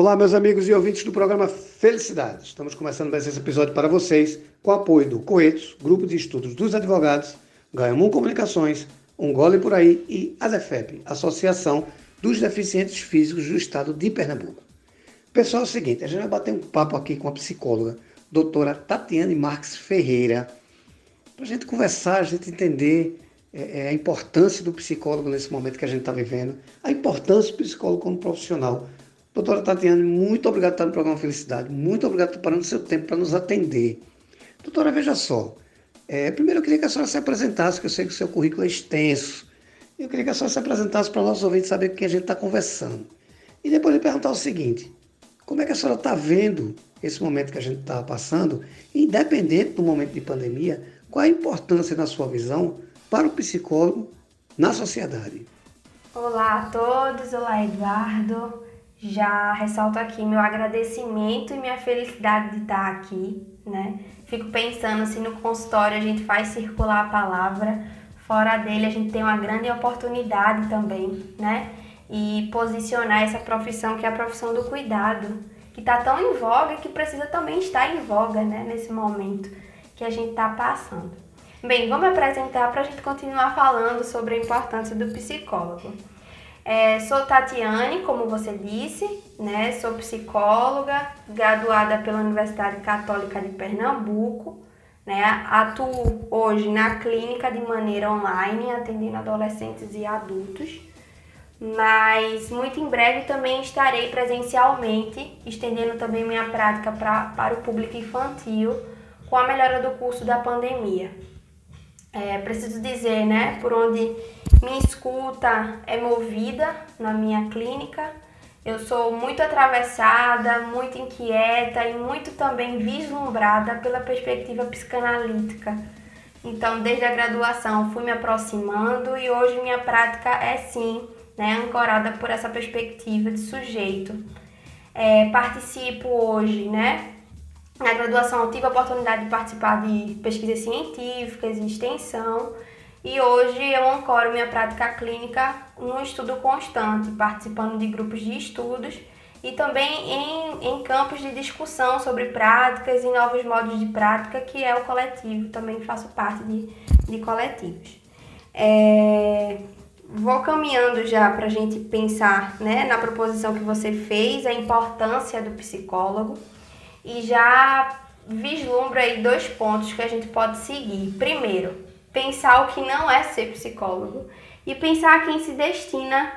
Olá, meus amigos e ouvintes do programa Felicidade. Estamos começando mais esse episódio para vocês com o apoio do Coetos, Grupo de Estudos dos Advogados, Ganhamum Comunicações, Um Gole Por Aí e ADEFEP, Associação dos Deficientes Físicos do Estado de Pernambuco. Pessoal, é o seguinte, a gente vai bater um papo aqui com a psicóloga, doutora Tatiane Marques Ferreira, para a gente conversar, a gente entender é, é, a importância do psicólogo nesse momento que a gente está vivendo, a importância do psicólogo como profissional Doutora Tatiane, muito obrigado por estar no programa Felicidade. Muito obrigado por parando seu tempo para nos atender. Doutora, veja só. É, primeiro eu queria que a senhora se apresentasse, que eu sei que o seu currículo é extenso. Eu queria que a senhora se apresentasse para os nossos ouvintes saber com quem a gente está conversando. E depois lhe perguntar o seguinte: como é que a senhora está vendo esse momento que a gente está passando, independente do momento de pandemia, qual a importância, na sua visão, para o psicólogo na sociedade? Olá a todos, olá Eduardo. Já ressalto aqui meu agradecimento e minha felicidade de estar aqui, né? Fico pensando se no consultório a gente faz circular a palavra, fora dele a gente tem uma grande oportunidade também, né? E posicionar essa profissão que é a profissão do cuidado, que está tão em voga que precisa também estar em voga, né? Nesse momento que a gente está passando. Bem, me apresentar para a gente continuar falando sobre a importância do psicólogo. É, sou Tatiane, como você disse, né? Sou psicóloga, graduada pela Universidade Católica de Pernambuco, né? Atuo hoje na clínica de maneira online, atendendo adolescentes e adultos. Mas muito em breve também estarei presencialmente, estendendo também minha prática pra, para o público infantil com a melhora do curso da pandemia. É, preciso dizer, né, por onde minha escuta é movida na minha clínica. Eu sou muito atravessada, muito inquieta e muito também vislumbrada pela perspectiva psicanalítica. Então, desde a graduação, fui me aproximando e hoje minha prática é sim, né, ancorada por essa perspectiva de sujeito. É, participo hoje, né, na graduação tive a oportunidade de participar de pesquisas científicas e extensão e hoje eu ancoro minha prática clínica no estudo constante, participando de grupos de estudos e também em, em campos de discussão sobre práticas e novos modos de prática, que é o coletivo, também faço parte de, de coletivos. É, vou caminhando já para a gente pensar né, na proposição que você fez, a importância do psicólogo, e já vislumbra aí dois pontos que a gente pode seguir. Primeiro, pensar o que não é ser psicólogo e pensar a quem se destina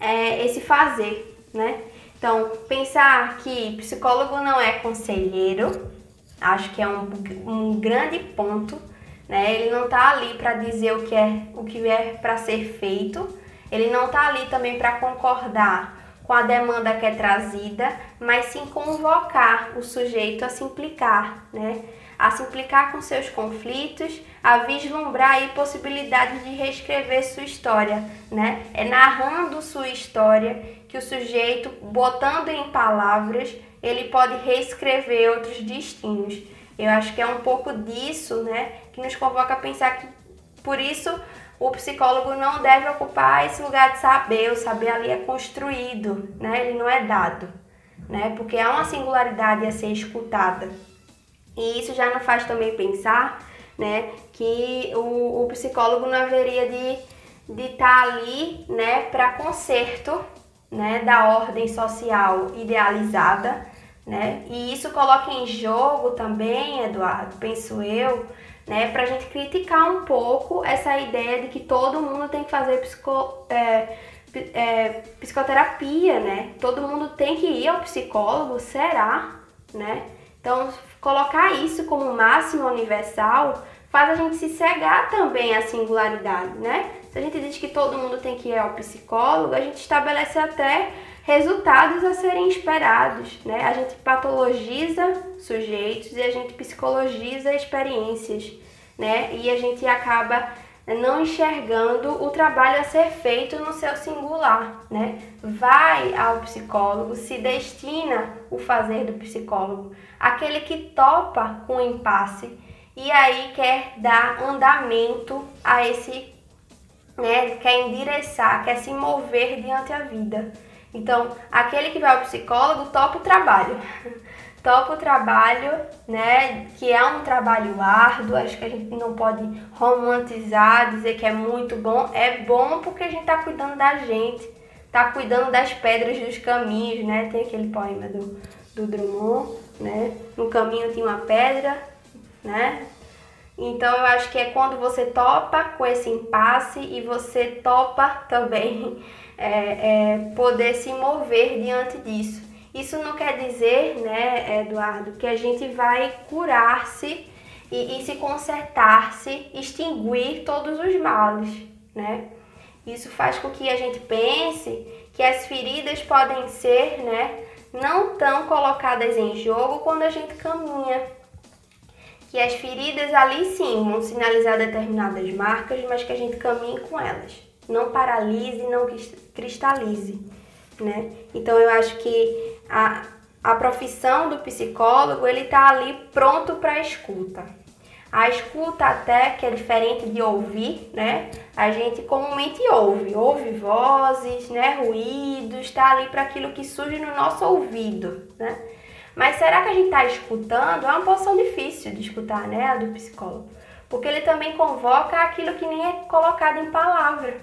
é, esse fazer, né? Então, pensar que psicólogo não é conselheiro, acho que é um, um grande ponto, né? Ele não tá ali para dizer o que é o que é para ser feito, ele não tá ali também para concordar com a demanda que é trazida, mas sim convocar o sujeito a se implicar, né? a se implicar com seus conflitos, a vislumbrar aí possibilidades de reescrever sua história, né? É narrando sua história que o sujeito, botando em palavras, ele pode reescrever outros destinos. Eu acho que é um pouco disso, né, que nos convoca a pensar que por isso o psicólogo não deve ocupar esse lugar de saber, o saber ali é construído, né? Ele não é dado, né? Porque há uma singularidade a ser escutada. E isso já nos faz também pensar né, que o, o psicólogo não haveria de de estar tá ali né, para conserto né, da ordem social idealizada. Né? E isso coloca em jogo também, Eduardo, penso eu, né, para a gente criticar um pouco essa ideia de que todo mundo tem que fazer psico, é, é, psicoterapia, né? Todo mundo tem que ir ao psicólogo, será? Né? Então, colocar isso como máximo universal faz a gente se cegar também à singularidade, né? Se a gente diz que todo mundo tem que ir ao psicólogo, a gente estabelece até resultados a serem esperados, né? A gente patologiza sujeitos e a gente psicologiza experiências, né? E a gente acaba não enxergando o trabalho a ser feito no seu singular, né? Vai ao psicólogo, se destina o fazer do psicólogo, aquele que topa com o impasse e aí quer dar andamento a esse, né? Quer endereçar, quer se mover diante a vida. Então, aquele que vai ao psicólogo topa o trabalho. topa o trabalho, né? Que é um trabalho árduo, acho que a gente não pode romantizar, dizer que é muito bom. É bom porque a gente tá cuidando da gente, tá cuidando das pedras dos caminhos, né? Tem aquele poema do, do Drummond, né? No caminho tinha uma pedra, né? Então eu acho que é quando você topa com esse impasse e você topa também é, é, poder se mover diante disso. Isso não quer dizer, né, Eduardo, que a gente vai curar-se e, e se consertar-se, extinguir todos os males, né? Isso faz com que a gente pense que as feridas podem ser, né, não tão colocadas em jogo quando a gente caminha. Que as feridas ali sim vão sinalizar determinadas marcas, mas que a gente caminhe com elas. Não paralise, não cristalize, né? Então eu acho que a, a profissão do psicólogo, ele tá ali pronto para escuta. A escuta até, que é diferente de ouvir, né? A gente comumente ouve, ouve vozes, né? Ruídos, está ali para aquilo que surge no nosso ouvido, né? Mas será que a gente está escutando? É uma posição difícil de escutar, né? A do psicólogo. Porque ele também convoca aquilo que nem é colocado em palavra,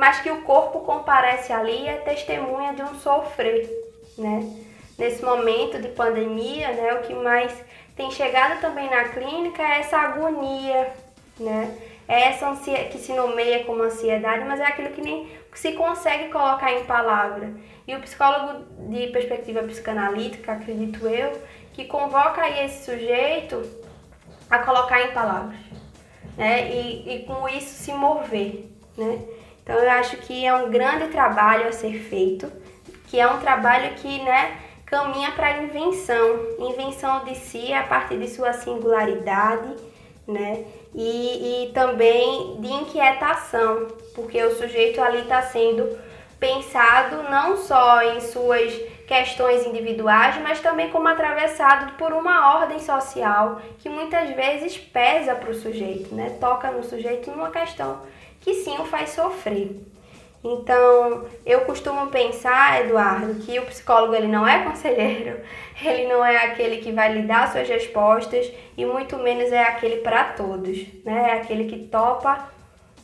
mas que o corpo comparece ali é testemunha de um sofrer, né? Nesse momento de pandemia, né? O que mais tem chegado também na clínica é essa agonia, né? É essa ansiedade que se nomeia como ansiedade, mas é aquilo que nem se consegue colocar em palavra. E o psicólogo de perspectiva psicanalítica, acredito eu, que convoca aí esse sujeito a colocar em palavras, né? E, e com isso se mover, né? Então eu acho que é um grande trabalho a ser feito, que é um trabalho que, né, caminha para a invenção, invenção de si a partir de sua singularidade, né? E, e também de inquietação, porque o sujeito ali está sendo pensado não só em suas questões individuais, mas também como atravessado por uma ordem social que muitas vezes pesa para o sujeito, né? Toca no sujeito numa questão que sim o faz sofrer. Então, eu costumo pensar, Eduardo, que o psicólogo ele não é conselheiro, ele não é aquele que vai lhe dar suas respostas e muito menos é aquele para todos, né? É aquele que topa,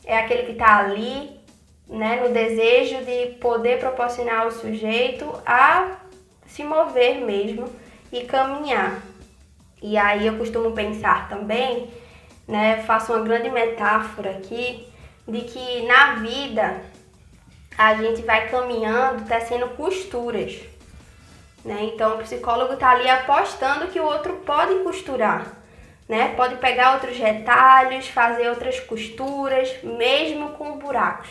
é aquele que está ali, né, no desejo de poder proporcionar ao sujeito a se mover mesmo e caminhar. E aí eu costumo pensar também, né, faço uma grande metáfora aqui de que na vida a gente vai caminhando, tecendo costuras. Né? Então o psicólogo está ali apostando que o outro pode costurar. Né? Pode pegar outros retalhos, fazer outras costuras, mesmo com buracos,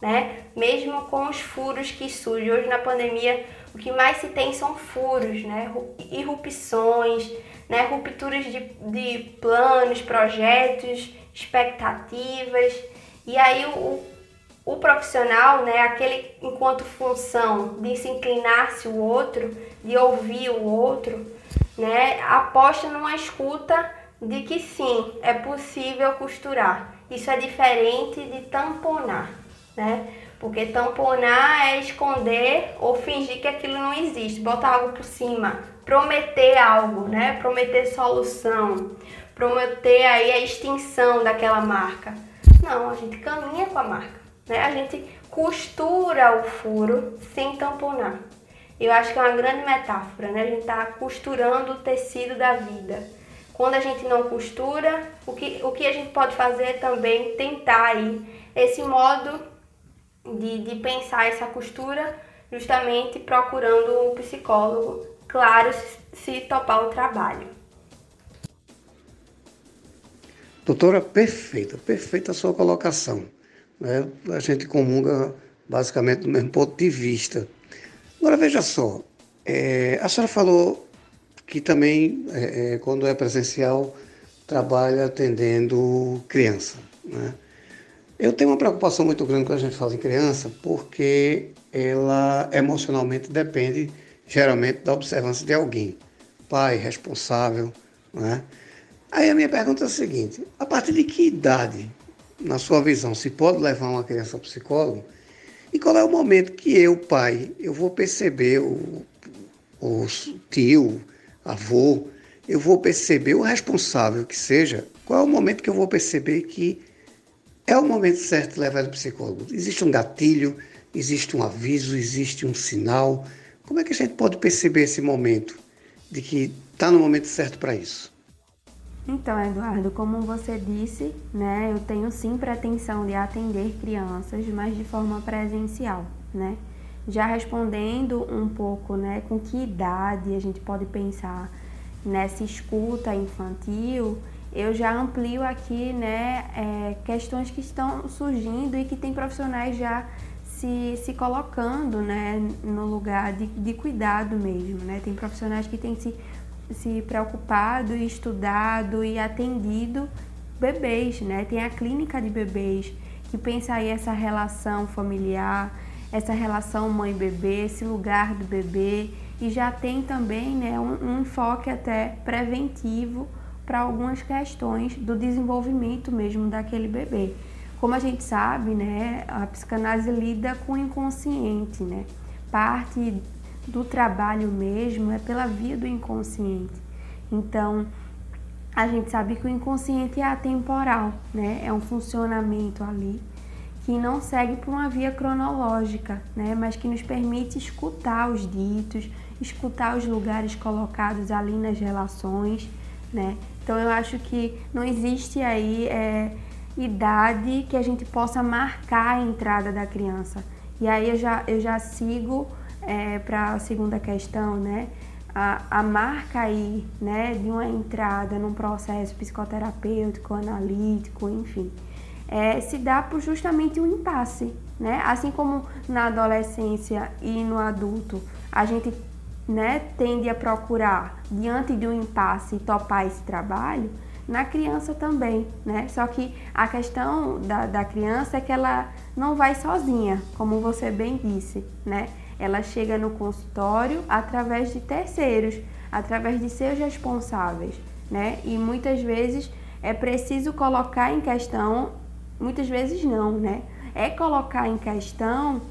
né? Mesmo com os furos que surgem. Hoje na pandemia, o que mais se tem são furos, né? Irrupções, né? Rupturas de, de planos, projetos, expectativas. E aí o, o profissional, né, aquele enquanto função de se inclinar-se o outro, de ouvir o outro, né, aposta numa escuta de que sim, é possível costurar. Isso é diferente de tamponar, né? Porque tamponar é esconder ou fingir que aquilo não existe, botar algo por cima, prometer algo, né? Prometer solução, prometer aí a extinção daquela marca. Não, a gente caminha com a marca. Né? A gente costura o furo sem tamponar. Eu acho que é uma grande metáfora, né? A gente está costurando o tecido da vida. Quando a gente não costura, o que, o que a gente pode fazer é também tentar aí esse modo de, de pensar essa costura, justamente procurando um psicólogo, claro, se, se topar o trabalho. Doutora, perfeita, perfeita a sua colocação. Né? A gente comunga basicamente do mesmo ponto de vista. Agora veja só, é, a senhora falou que também, é, é, quando é presencial, trabalha atendendo criança. Né? Eu tenho uma preocupação muito grande quando a gente fala em criança, porque ela emocionalmente depende geralmente da observância de alguém, pai, responsável. Né? Aí a minha pergunta é a seguinte: a partir de que idade na sua visão, se pode levar uma criança ao psicólogo? E qual é o momento que eu, pai, eu vou perceber o, o tio, avô, eu vou perceber o responsável que seja, qual é o momento que eu vou perceber que é o momento certo de levar no psicólogo? Existe um gatilho, existe um aviso, existe um sinal. Como é que a gente pode perceber esse momento de que está no momento certo para isso? Então, Eduardo, como você disse, né, eu tenho sim pretensão de atender crianças, mas de forma presencial, né? Já respondendo um pouco, né, com que idade a gente pode pensar nessa escuta infantil, eu já amplio aqui, né, é, questões que estão surgindo e que tem profissionais já se, se colocando, né, no lugar de, de cuidado mesmo, né? Tem profissionais que têm se se preocupado e estudado e atendido bebês, né? Tem a clínica de bebês que pensa aí essa relação familiar, essa relação mãe-bebê, esse lugar do bebê e já tem também né, um, um enfoque até preventivo para algumas questões do desenvolvimento mesmo daquele bebê. Como a gente sabe, né, a psicanálise lida com o inconsciente, né? Parte do trabalho mesmo é pela via do inconsciente. Então, a gente sabe que o inconsciente é atemporal, né? É um funcionamento ali que não segue por uma via cronológica, né? Mas que nos permite escutar os ditos, escutar os lugares colocados ali nas relações, né? Então eu acho que não existe aí é, idade que a gente possa marcar a entrada da criança. E aí eu já, eu já sigo é, para a segunda questão, né? A, a marca aí, né, de uma entrada num processo psicoterapêutico, analítico, enfim, é, se dá por justamente um impasse, né? Assim como na adolescência e no adulto, a gente né, tende a procurar, diante de um impasse, topar esse trabalho, na criança também, né? Só que a questão da, da criança é que ela não vai sozinha, como você bem disse, né? Ela chega no consultório através de terceiros, através de seus responsáveis, né? E muitas vezes é preciso colocar em questão, muitas vezes não, né? É colocar em questão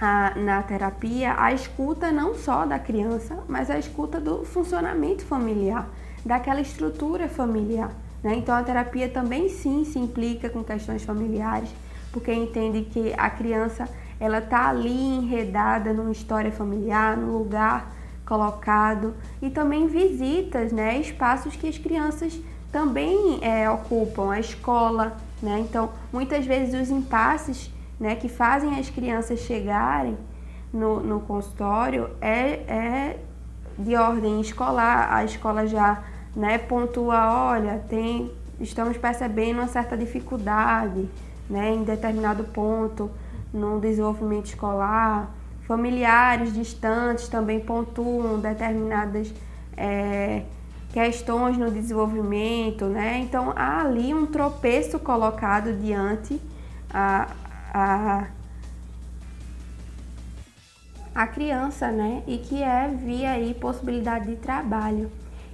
a, na terapia a escuta não só da criança, mas a escuta do funcionamento familiar, daquela estrutura familiar. Né? Então a terapia também sim se implica com questões familiares, porque entende que a criança ela está ali enredada numa história familiar, no lugar colocado e também visitas, né, espaços que as crianças também é, ocupam, a escola, né? Então muitas vezes os impasses né, que fazem as crianças chegarem no, no consultório é, é de ordem escolar. A escola já né, pontua, olha, tem, estamos percebendo uma certa dificuldade né, em determinado ponto no desenvolvimento escolar. Familiares distantes também pontuam determinadas é, questões no desenvolvimento, né? Então há ali um tropeço colocado diante a, a, a criança, né? E que é via aí possibilidade de trabalho.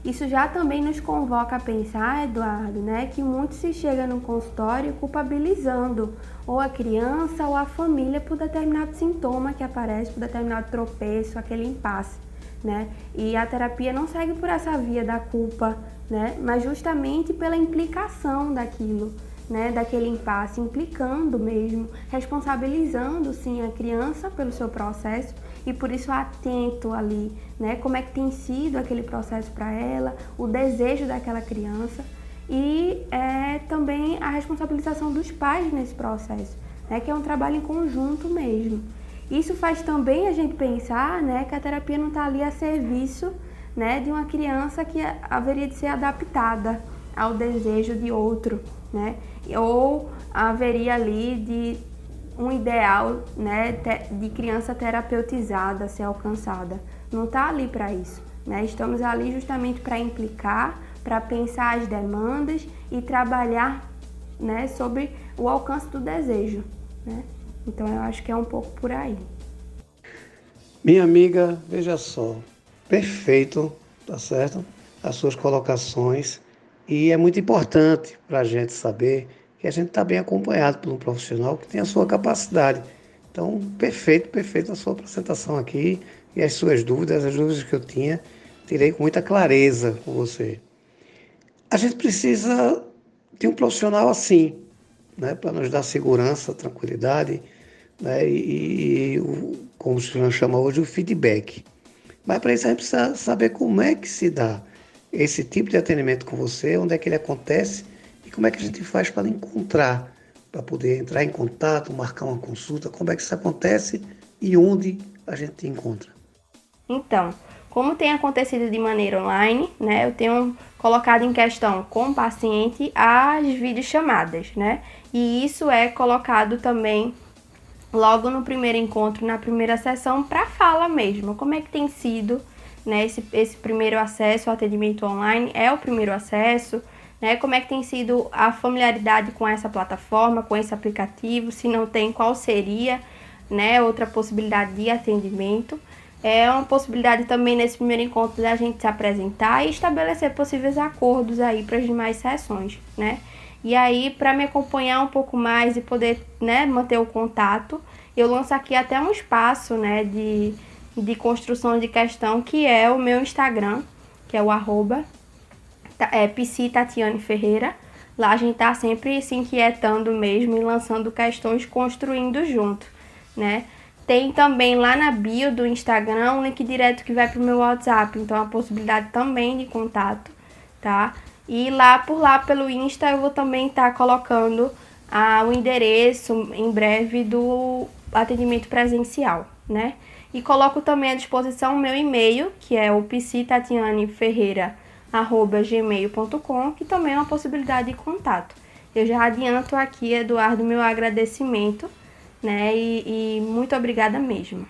Isso já também nos convoca a pensar, Eduardo, né, que muito se chega no consultório culpabilizando ou a criança ou a família por determinado sintoma que aparece, por determinado tropeço, aquele impasse, né? E a terapia não segue por essa via da culpa, né, mas justamente pela implicação daquilo né, daquele impasse, implicando mesmo, responsabilizando sim a criança pelo seu processo e por isso atento ali, né, como é que tem sido aquele processo para ela, o desejo daquela criança. E é, também a responsabilização dos pais nesse processo, né, que é um trabalho em conjunto mesmo. Isso faz também a gente pensar né, que a terapia não está ali a serviço né, de uma criança que haveria de ser adaptada ao desejo de outro, né? Ou haveria ali de um ideal, né, de criança terapeutizada ser alcançada. Não está ali para isso, né? Estamos ali justamente para implicar, para pensar as demandas e trabalhar, né, sobre o alcance do desejo, né? Então eu acho que é um pouco por aí. Minha amiga, veja só, perfeito, tá certo? As suas colocações e é muito importante para a gente saber que a gente está bem acompanhado por um profissional que tem a sua capacidade Então, perfeito, perfeito a sua apresentação aqui e as suas dúvidas, as dúvidas que eu tinha, tirei com muita clareza com você. A gente precisa de um profissional assim, né, para nos dar segurança, tranquilidade, né, e, e o, como senhor chama hoje, o feedback. Mas para isso a gente precisa saber como é que se dá esse tipo de atendimento com você, onde é que ele acontece e como é que a gente faz para encontrar, para poder entrar em contato, marcar uma consulta, como é que isso acontece e onde a gente encontra. Então, como tem acontecido de maneira online, né, eu tenho colocado em questão com o paciente as videochamadas, né? E isso é colocado também logo no primeiro encontro, na primeira sessão, para fala mesmo. Como é que tem sido né, esse, esse primeiro acesso ao atendimento online? É o primeiro acesso? Né? Como é que tem sido a familiaridade com essa plataforma, com esse aplicativo? Se não tem, qual seria né, outra possibilidade de atendimento? é uma possibilidade também nesse primeiro encontro da gente se apresentar e estabelecer possíveis acordos aí para as demais sessões, né? E aí, para me acompanhar um pouco mais e poder né, manter o contato, eu lanço aqui até um espaço né, de, de construção de questão, que é o meu Instagram, que é o arroba é, Tatiane Ferreira. Lá a gente tá sempre se inquietando mesmo e lançando questões, construindo junto, né? Tem também lá na bio do Instagram um link direto que vai pro meu WhatsApp, então a possibilidade também de contato, tá? E lá por lá pelo Insta eu vou também estar tá colocando ah, o endereço em breve do atendimento presencial, né? E coloco também à disposição o meu e-mail, que é o psitatianeferreira.gmail.com, que também é uma possibilidade de contato. Eu já adianto aqui, Eduardo, meu agradecimento né? E, e muito obrigada mesmo.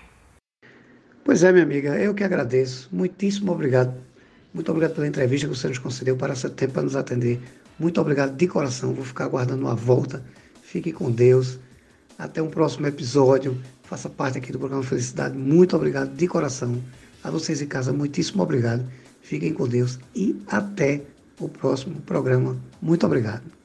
Pois é, minha amiga, eu que agradeço. Muitíssimo obrigado. Muito obrigado pela entrevista que você nos concedeu para esse tempo para nos atender. Muito obrigado de coração. Vou ficar aguardando a volta. Fique com Deus. Até um próximo episódio. Faça parte aqui do programa Felicidade. Muito obrigado de coração. A vocês em casa, muitíssimo obrigado. Fiquem com Deus e até o próximo programa. Muito obrigado.